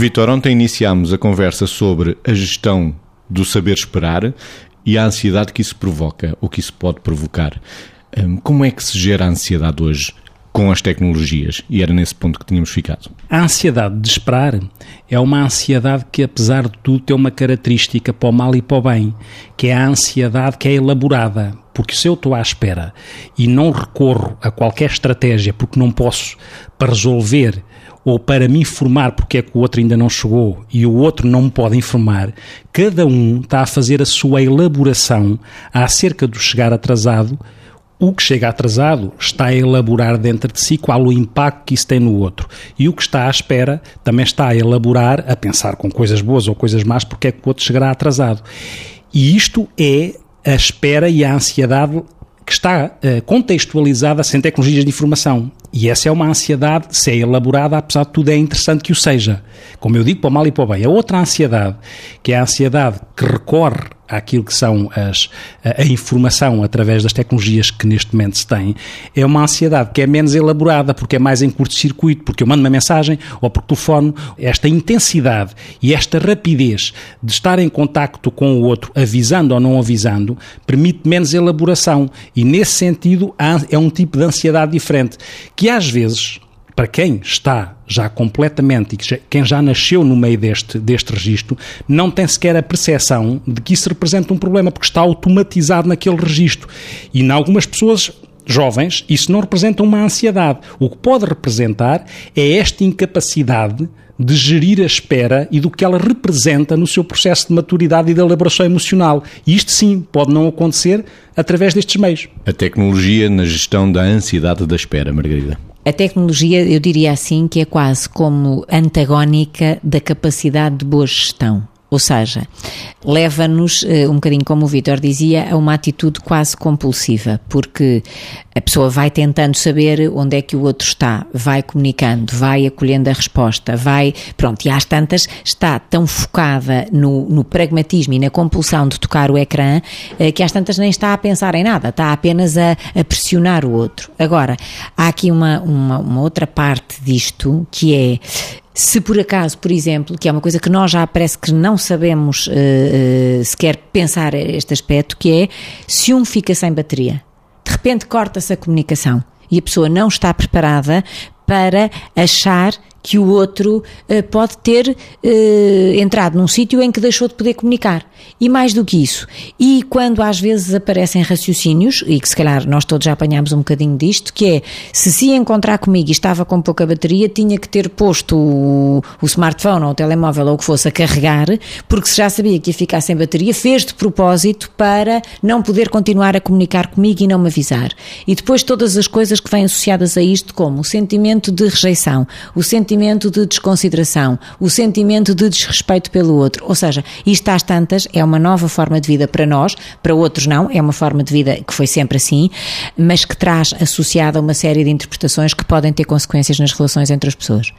Vitor, ontem iniciámos a conversa sobre a gestão do saber esperar e a ansiedade que isso provoca, ou que isso pode provocar. Hum, como é que se gera a ansiedade hoje? com as tecnologias e era nesse ponto que tínhamos ficado. A ansiedade de esperar é uma ansiedade que, apesar de tudo, tem uma característica para o mal e para o bem, que é a ansiedade que é elaborada. Porque se eu estou à espera e não recorro a qualquer estratégia porque não posso para resolver ou para me informar porque é que o outro ainda não chegou e o outro não me pode informar, cada um está a fazer a sua elaboração acerca do chegar atrasado o que chega atrasado está a elaborar dentro de si qual o impacto que isso tem no outro. E o que está à espera também está a elaborar, a pensar com coisas boas ou coisas más, porque é que o outro chegará atrasado. E isto é a espera e a ansiedade que está uh, contextualizada sem tecnologias de informação. E essa é uma ansiedade, se é elaborada, apesar de tudo, é interessante que o seja. Como eu digo, para o mal e para o bem. A outra ansiedade, que é a ansiedade que recorre àquilo que são as, a, a, informação através das tecnologias que neste momento se tem, é uma ansiedade que é menos elaborada, porque é mais em curto-circuito, porque eu mando uma mensagem ou por telefone. Esta intensidade e esta rapidez de estar em contacto com o outro, avisando ou não avisando, permite menos elaboração. E nesse sentido é um tipo de ansiedade diferente, que às vezes para quem está já completamente e quem já nasceu no meio deste, deste registro, não tem sequer a percepção de que isso representa um problema, porque está automatizado naquele registro. E em algumas pessoas jovens, isso não representa uma ansiedade. O que pode representar é esta incapacidade de gerir a espera e do que ela representa no seu processo de maturidade e de elaboração emocional. E isto sim pode não acontecer através destes meios. A tecnologia na gestão da ansiedade da espera, Margarida. A tecnologia, eu diria assim, que é quase como antagónica da capacidade de boa gestão. Ou seja, leva-nos, eh, um bocadinho como o Vitor dizia, a uma atitude quase compulsiva, porque a pessoa vai tentando saber onde é que o outro está, vai comunicando, vai acolhendo a resposta, vai. Pronto, e às tantas está tão focada no, no pragmatismo e na compulsão de tocar o ecrã eh, que às tantas nem está a pensar em nada, está apenas a, a pressionar o outro. Agora, há aqui uma, uma, uma outra parte disto que é se por acaso, por exemplo, que é uma coisa que nós já parece que não sabemos uh, uh, sequer pensar este aspecto, que é se um fica sem bateria, de repente corta-se a comunicação e a pessoa não está preparada para achar que o outro uh, pode ter uh, entrado num sítio em que deixou de poder comunicar. E mais do que isso, e quando às vezes aparecem raciocínios, e que se calhar nós todos já apanhámos um bocadinho disto, que é, se se encontrar comigo e estava com pouca bateria, tinha que ter posto o, o smartphone ou o telemóvel ou o que fosse a carregar, porque se já sabia que ia ficar sem bateria, fez de propósito para não poder continuar a comunicar comigo e não me avisar. E depois todas as coisas que vêm associadas a isto, como o sentimento de rejeição, o sentimento de desconsideração, o sentimento de desrespeito pelo outro, ou seja, isto às tantas é uma nova forma de vida para nós, para outros não, é uma forma de vida que foi sempre assim, mas que traz associada uma série de interpretações que podem ter consequências nas relações entre as pessoas.